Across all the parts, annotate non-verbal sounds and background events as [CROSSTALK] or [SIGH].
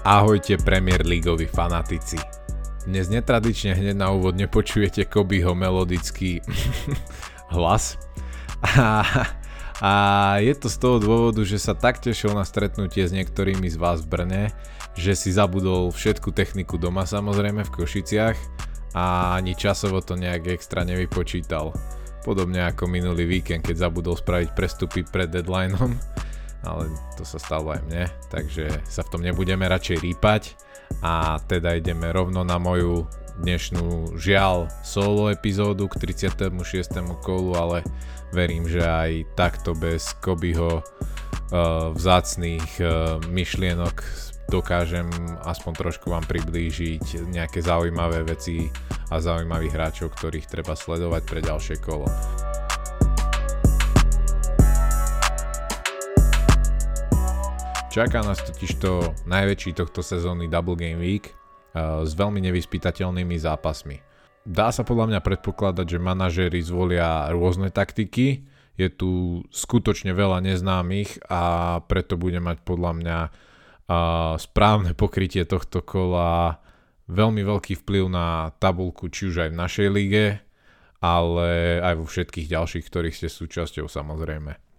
Ahojte Premier Leagueovi fanatici. Dnes netradične hneď na úvod nepočujete Kobyho melodický [LAUGHS] hlas. A, a je to z toho dôvodu, že sa tak tešil na stretnutie s niektorými z vás v Brne, že si zabudol všetku techniku doma samozrejme v Košiciach a ani časovo to nejak extra nevypočítal. Podobne ako minulý víkend, keď zabudol spraviť prestupy pred deadlineom ale to sa stalo aj mne, takže sa v tom nebudeme radšej rýpať a teda ideme rovno na moju dnešnú žiaľ solo epizódu k 36. kolu, ale verím, že aj takto bez Kobyho uh, vzácných uh, myšlienok dokážem aspoň trošku vám priblížiť nejaké zaujímavé veci a zaujímavých hráčov, ktorých treba sledovať pre ďalšie kolo. Čaká nás totiž to najväčší tohto sezóny Double Game Week uh, s veľmi nevyspytateľnými zápasmi. Dá sa podľa mňa predpokladať, že manažéri zvolia rôzne taktiky, je tu skutočne veľa neznámych a preto bude mať podľa mňa uh, správne pokrytie tohto kola veľmi veľký vplyv na tabulku či už aj v našej lige, ale aj vo všetkých ďalších, ktorých ste súčasťou samozrejme.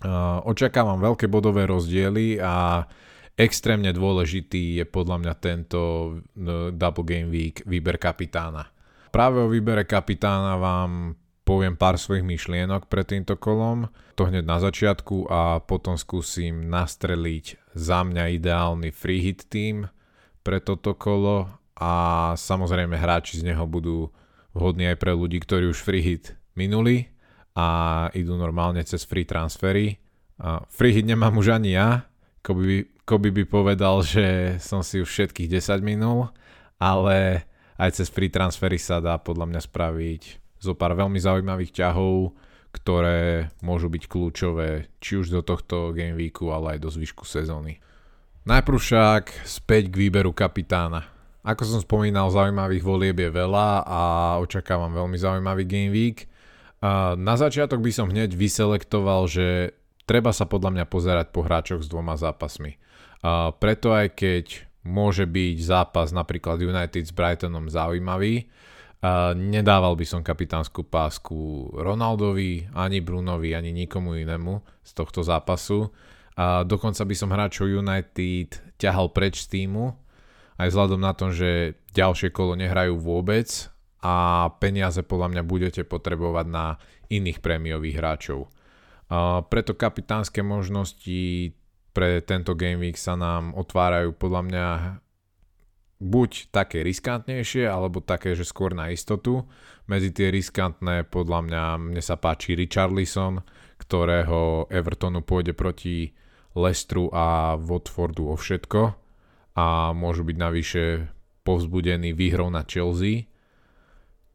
Uh, očakávam veľké bodové rozdiely a extrémne dôležitý je podľa mňa tento uh, Double Game Week výber kapitána. Práve o výbere kapitána vám poviem pár svojich myšlienok pred týmto kolom, to hneď na začiatku a potom skúsim nastreliť za mňa ideálny free hit team pre toto kolo a samozrejme hráči z neho budú vhodní aj pre ľudí, ktorí už free hit minuli a idú normálne cez free transfery. A free hit nemám už ani ja, Koby by, Koby by povedal, že som si už všetkých 10 minul, ale aj cez free transfery sa dá podľa mňa spraviť zo pár veľmi zaujímavých ťahov, ktoré môžu byť kľúčové či už do tohto game weeku, ale aj do zvyšku sezóny. Najprv však späť k výberu kapitána. Ako som spomínal, zaujímavých volieb je veľa a očakávam veľmi zaujímavý game week. Na začiatok by som hneď vyselektoval, že treba sa podľa mňa pozerať po hráčoch s dvoma zápasmi. A preto aj keď môže byť zápas napríklad United s Brightonom zaujímavý, a nedával by som kapitánsku pásku Ronaldovi, ani Brunovi, ani nikomu inému z tohto zápasu. A dokonca by som hráčov United ťahal preč z týmu, aj vzhľadom na to, že ďalšie kolo nehrajú vôbec a peniaze podľa mňa budete potrebovať na iných prémiových hráčov. A preto kapitánske možnosti pre tento Game Week sa nám otvárajú podľa mňa buď také riskantnejšie, alebo také, že skôr na istotu. Medzi tie riskantné podľa mňa mne sa páči Richarlison, ktorého Evertonu pôjde proti Lestru a Watfordu o všetko a môžu byť navyše povzbudení výhrou na Chelsea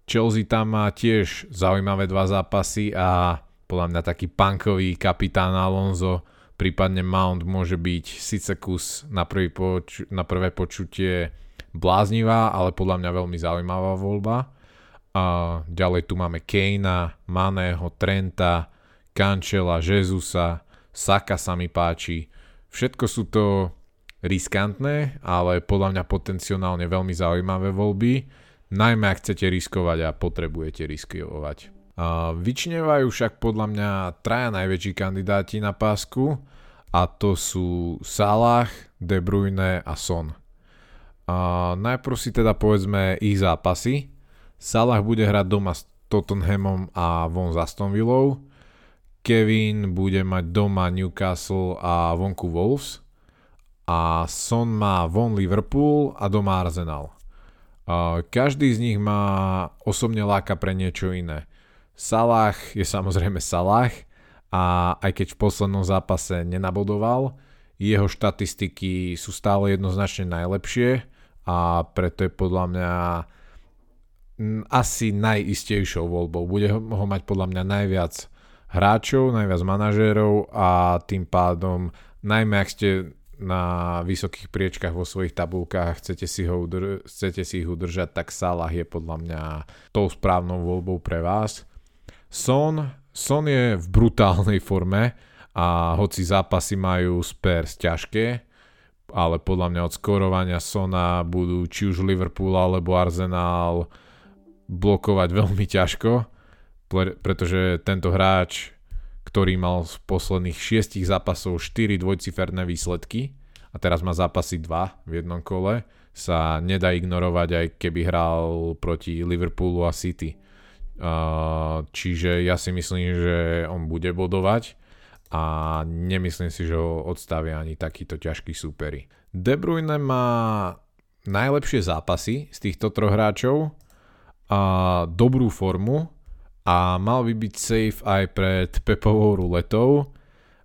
Chelsea tam má tiež zaujímavé dva zápasy a podľa mňa taký punkový kapitán Alonso, prípadne Mount môže byť síce kus na, prvý poču- na prvé počutie bláznivá, ale podľa mňa veľmi zaujímavá voľba. A ďalej tu máme Kejna, Maného, Trenta, Kančela, Jezusa, Saka sa mi páči. Všetko sú to riskantné, ale podľa mňa potenciálne veľmi zaujímavé voľby najmä ak chcete riskovať a potrebujete riskovať. A vyčnevajú však podľa mňa traja najväčší kandidáti na pásku a to sú Salah, De Bruyne a Son. A najprv si teda povedzme ich zápasy. Salah bude hrať doma s Tottenhamom a von za Aston. Kevin bude mať doma Newcastle a vonku Wolves. A Son má von Liverpool a doma Arsenal. Každý z nich má osobne láka pre niečo iné. Salah je samozrejme Salah a aj keď v poslednom zápase nenabodoval, jeho štatistiky sú stále jednoznačne najlepšie a preto je podľa mňa asi najistejšou voľbou. Bude ho mať podľa mňa najviac hráčov, najviac manažérov a tým pádom najmä ak ste na vysokých priečkach vo svojich tabulkách, chcete si, ho udr- chcete si ich udržať, tak Salah je podľa mňa tou správnou voľbou pre vás. Son, Son je v brutálnej forme a hoci zápasy majú Spurs ťažké, ale podľa mňa od skorovania Sona budú či už Liverpool alebo Arsenal blokovať [LAUGHS] veľmi ťažko, pretože tento hráč, ktorý mal z posledných šiestich zápasov 4 dvojciferné výsledky a teraz má zápasy 2 v jednom kole, sa nedá ignorovať aj keby hral proti Liverpoolu a City. Čiže ja si myslím, že on bude bodovať a nemyslím si, že ho odstavia ani takýto ťažký súperi. De Bruyne má najlepšie zápasy z týchto troch hráčov a dobrú formu a mal by byť safe aj pred Pepovou ruletou.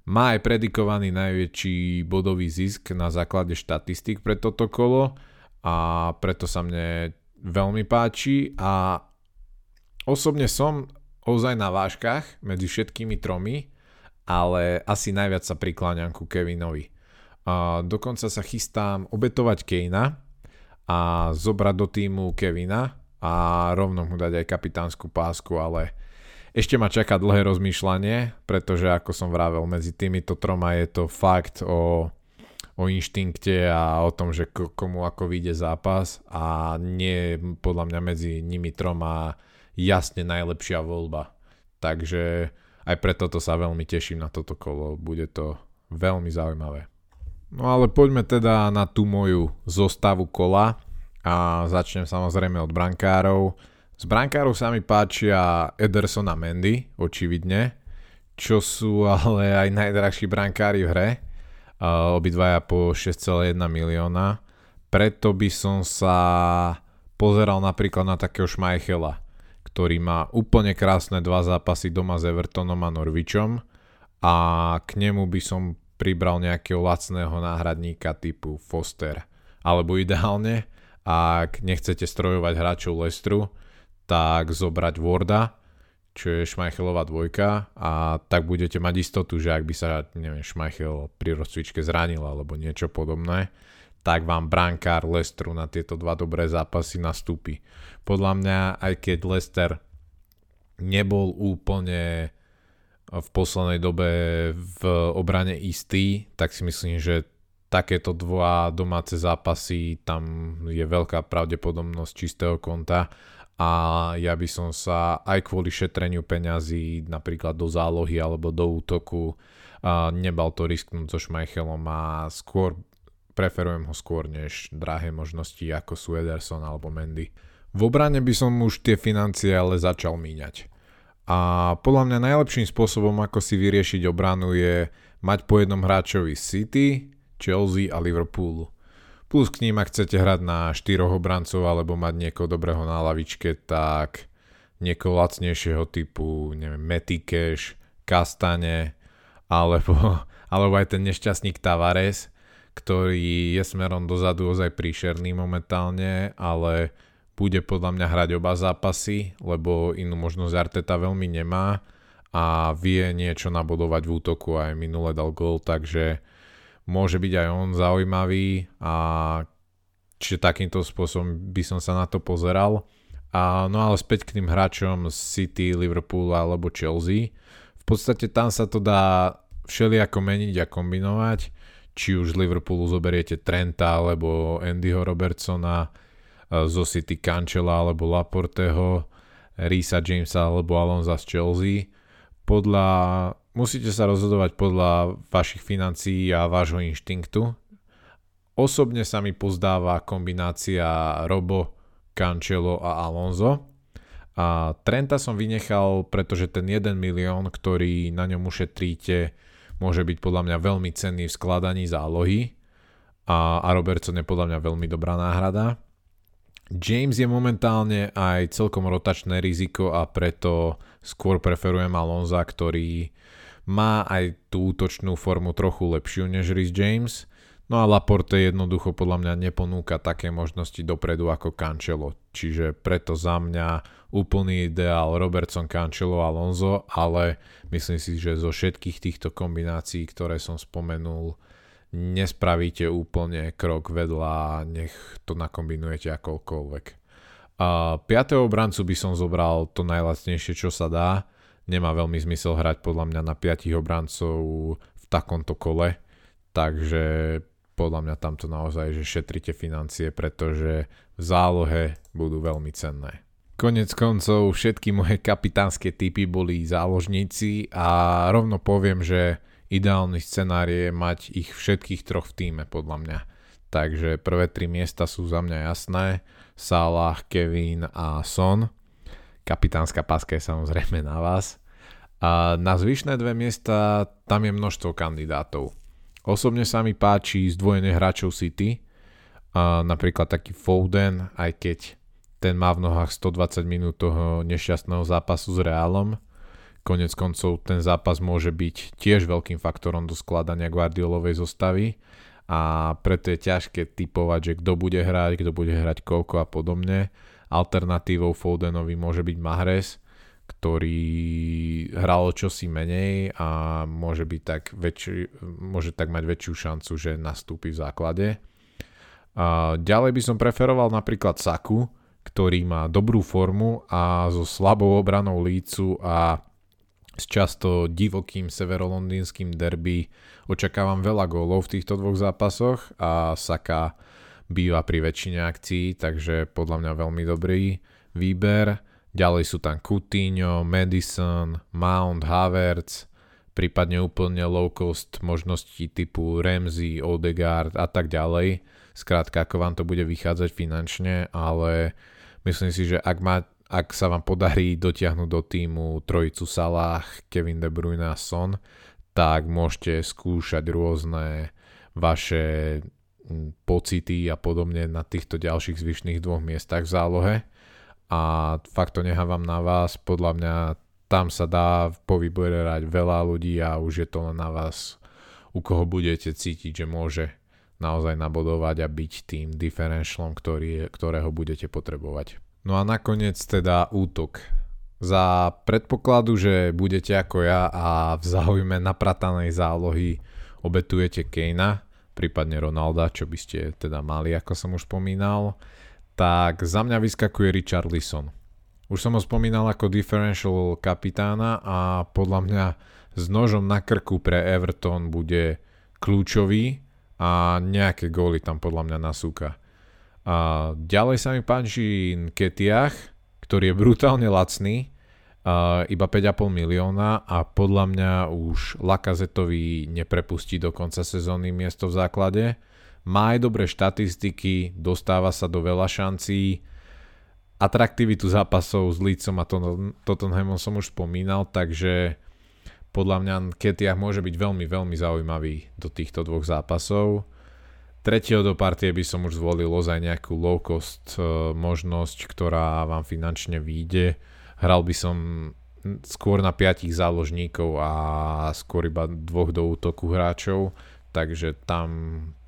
Má aj predikovaný najväčší bodový zisk na základe štatistik pre toto kolo a preto sa mne veľmi páči a osobne som ozaj na váškach medzi všetkými tromi, ale asi najviac sa prikláňam ku Kevinovi. A dokonca sa chystám obetovať Kejna a zobrať do týmu Kevina a rovno mu dať aj kapitánsku pásku, ale ešte ma čaká dlhé rozmýšľanie, pretože ako som vravel, medzi týmito troma je to fakt o o inštinkte a o tom, že komu ako vyjde zápas a nie podľa mňa medzi nimi troma jasne najlepšia voľba. Takže aj preto to sa veľmi teším na toto kolo, bude to veľmi zaujímavé. No ale poďme teda na tú moju zostavu kola a začnem samozrejme od brankárov. Z brankárov sa mi páčia Ederson a Mendy, očividne, čo sú ale aj najdrahší brankári v hre obidvaja po 6,1 milióna. Preto by som sa pozeral napríklad na takého Schmeichela, ktorý má úplne krásne dva zápasy doma s Evertonom a Norvičom a k nemu by som pribral nejakého lacného náhradníka typu Foster. Alebo ideálne, ak nechcete strojovať hráčov Lestru, tak zobrať Warda, čo je Šmajchelová dvojka a tak budete mať istotu, že ak by sa, neviem, Šmajchel pri rozcvičke zranil alebo niečo podobné, tak vám brankár Lestru na tieto dva dobré zápasy nastúpi. Podľa mňa, aj keď Lester nebol úplne v poslednej dobe v obrane istý, tak si myslím, že takéto dva domáce zápasy, tam je veľká pravdepodobnosť čistého konta a ja by som sa aj kvôli šetreniu peňazí napríklad do zálohy alebo do útoku nebal to risknúť so Schmeichelom a skôr preferujem ho skôr než drahé možnosti ako sú Ederson alebo Mendy. V obrane by som už tie financie ale začal míňať. A podľa mňa najlepším spôsobom, ako si vyriešiť obranu je mať po jednom hráčovi City, Chelsea a Liverpoolu. Plus k ním, ak chcete hrať na štyroch obrancov alebo mať niekoho dobrého na lavičke, tak niekoho lacnejšieho typu, neviem, Metikeš, Kastane, alebo, [LAUGHS] alebo aj ten nešťastník Tavares, ktorý je smerom dozadu ozaj príšerný momentálne, ale bude podľa mňa hrať oba zápasy, lebo inú možnosť Arteta veľmi nemá a vie niečo nabodovať v útoku aj minule dal gol, takže môže byť aj on zaujímavý a čiže takýmto spôsobom by som sa na to pozeral. A, no ale späť k tým hráčom City, Liverpool alebo Chelsea. V podstate tam sa to dá všelijako meniť a kombinovať. Či už z Liverpoolu zoberiete Trenta alebo Andyho Robertsona, zo City Cancela alebo Laporteho, Risa Jamesa alebo Alonza z Chelsea. Podľa musíte sa rozhodovať podľa vašich financií a vášho inštinktu. Osobne sa mi pozdáva kombinácia Robo, Cancelo a Alonso. A Trenta som vynechal, pretože ten 1 milión, ktorý na ňom ušetríte, môže byť podľa mňa veľmi cenný v skladaní zálohy. A, a Robertson je podľa mňa veľmi dobrá náhrada. James je momentálne aj celkom rotačné riziko a preto skôr preferujem Alonza, ktorý má aj tú útočnú formu trochu lepšiu než Rhys James, no a Laporte jednoducho podľa mňa neponúka také možnosti dopredu ako Cancelo, čiže preto za mňa úplný ideál Robertson, Cancelo, Alonso, ale myslím si, že zo všetkých týchto kombinácií, ktoré som spomenul, nespravíte úplne krok vedľa, nech to nakombinujete akokoľvek. A 5. obrancu by som zobral to najlacnejšie, čo sa dá, nemá veľmi zmysel hrať podľa mňa na 5 obrancov v takomto kole, takže podľa mňa tamto naozaj, že šetrite financie, pretože v zálohe budú veľmi cenné. Konec koncov všetky moje kapitánske typy boli záložníci a rovno poviem, že ideálny scenár je mať ich všetkých troch v týme podľa mňa. Takže prvé tri miesta sú za mňa jasné. Salah, Kevin a Son. Kapitánska páska je samozrejme na vás. A na zvyšné dve miesta tam je množstvo kandidátov. Osobne sa mi páči zdvojenie hráčov City, a napríklad taký Foden, aj keď ten má v nohách 120 minút toho nešťastného zápasu s Reálom. Konec koncov ten zápas môže byť tiež veľkým faktorom do skladania Guardiolovej zostavy a preto je ťažké typovať, že kto bude hrať, kto bude hrať koľko a podobne. Alternatívou Fodenovi môže byť Mahrez, ktorý hral čosi menej a môže, byť tak väčší, môže tak mať väčšiu šancu, že nastúpi v základe. A ďalej by som preferoval napríklad Saku, ktorý má dobrú formu a so slabou obranou lícu a s často divokým severolondýnskym derby očakávam veľa gólov v týchto dvoch zápasoch a Saka býva pri väčšine akcií, takže podľa mňa veľmi dobrý výber. Ďalej sú tam Coutinho, Madison, Mount, Havertz, prípadne úplne low cost možnosti typu Ramsey, Odegaard a tak ďalej. Skrátka, ako vám to bude vychádzať finančne, ale Myslím si, že ak, má, ak sa vám podarí dotiahnuť do týmu trojicu Salah, Kevin De Bruyne a Son, tak môžete skúšať rôzne vaše pocity a podobne na týchto ďalších zvyšných dvoch miestach v zálohe a fakt to nehávam na vás, podľa mňa tam sa dá povyberať veľa ľudí a už je to len na vás, u koho budete cítiť, že môže naozaj nabodovať a byť tým differentialom, ktorý, ktorého budete potrebovať. No a nakoniec teda útok. Za predpokladu, že budete ako ja a v záujme napratanej zálohy obetujete Kejna, prípadne Ronalda, čo by ste teda mali, ako som už spomínal, tak za mňa vyskakuje Richard Lisson. Už som ho spomínal ako differential kapitána a podľa mňa s nožom na krku pre Everton bude kľúčový, a nejaké góly tam podľa mňa nasúka. A ďalej sa mi páči Ketiach, ktorý je brutálne lacný, a iba 5,5 milióna a podľa mňa už Lakazetovi neprepustí do konca sezóny miesto v základe. Má aj dobré štatistiky, dostáva sa do veľa šancí, atraktivitu zápasov s Lícom a Tottenhamom som už spomínal, takže podľa mňa Ketiach môže byť veľmi, veľmi zaujímavý do týchto dvoch zápasov. Tretieho do partie by som už zvolil ozaj nejakú low cost e, možnosť, ktorá vám finančne vyjde. Hral by som skôr na piatich záložníkov a skôr iba dvoch do útoku hráčov, takže tam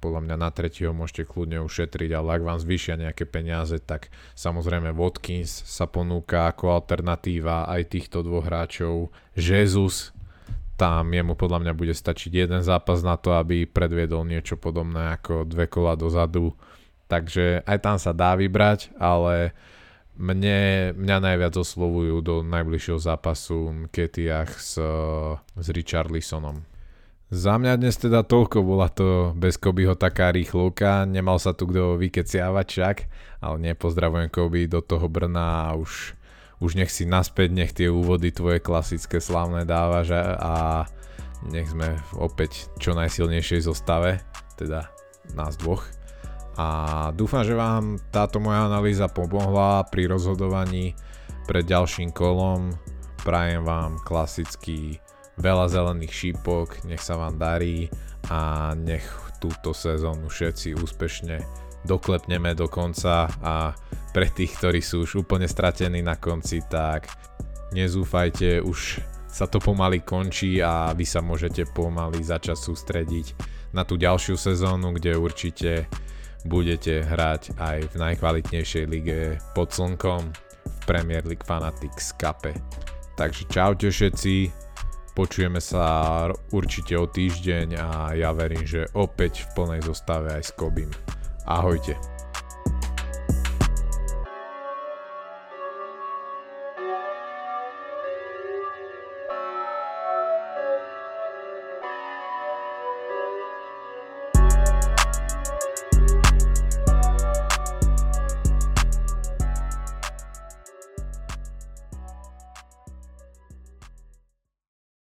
podľa mňa na tretieho môžete kľudne ušetriť, ale ak vám zvýšia nejaké peniaze, tak samozrejme Watkins sa ponúka ako alternatíva aj týchto dvoch hráčov. Jesus tam jemu podľa mňa bude stačiť jeden zápas na to, aby predviedol niečo podobné ako dve kola dozadu. Takže aj tam sa dá vybrať, ale mne, mňa najviac oslovujú do najbližšieho zápasu Ketiach s, s Richarlisonom. Za mňa dnes teda toľko, bola to bez Kobyho taká rýchlovka, nemal sa tu kto vykeciavať však, ale nepozdravujem Koby do toho Brna a už už nech si naspäť, nech tie úvody tvoje klasické slavné dávaš a nech sme opäť čo najsilnejšej zostave, teda nás dvoch. A dúfam, že vám táto moja analýza pomohla pri rozhodovaní pred ďalším kolom. Prajem vám klasicky veľa zelených šípok, nech sa vám darí a nech túto sezónu všetci úspešne doklepneme do konca a pre tých, ktorí sú už úplne stratení na konci, tak nezúfajte, už sa to pomaly končí a vy sa môžete pomaly začať sústrediť na tú ďalšiu sezónu, kde určite budete hrať aj v najkvalitnejšej lige pod slnkom v Premier League Fanatics Cup. Takže čaute všetci, počujeme sa určite o týždeň a ja verím, že opäť v plnej zostave aj s Kobim. Ahojte.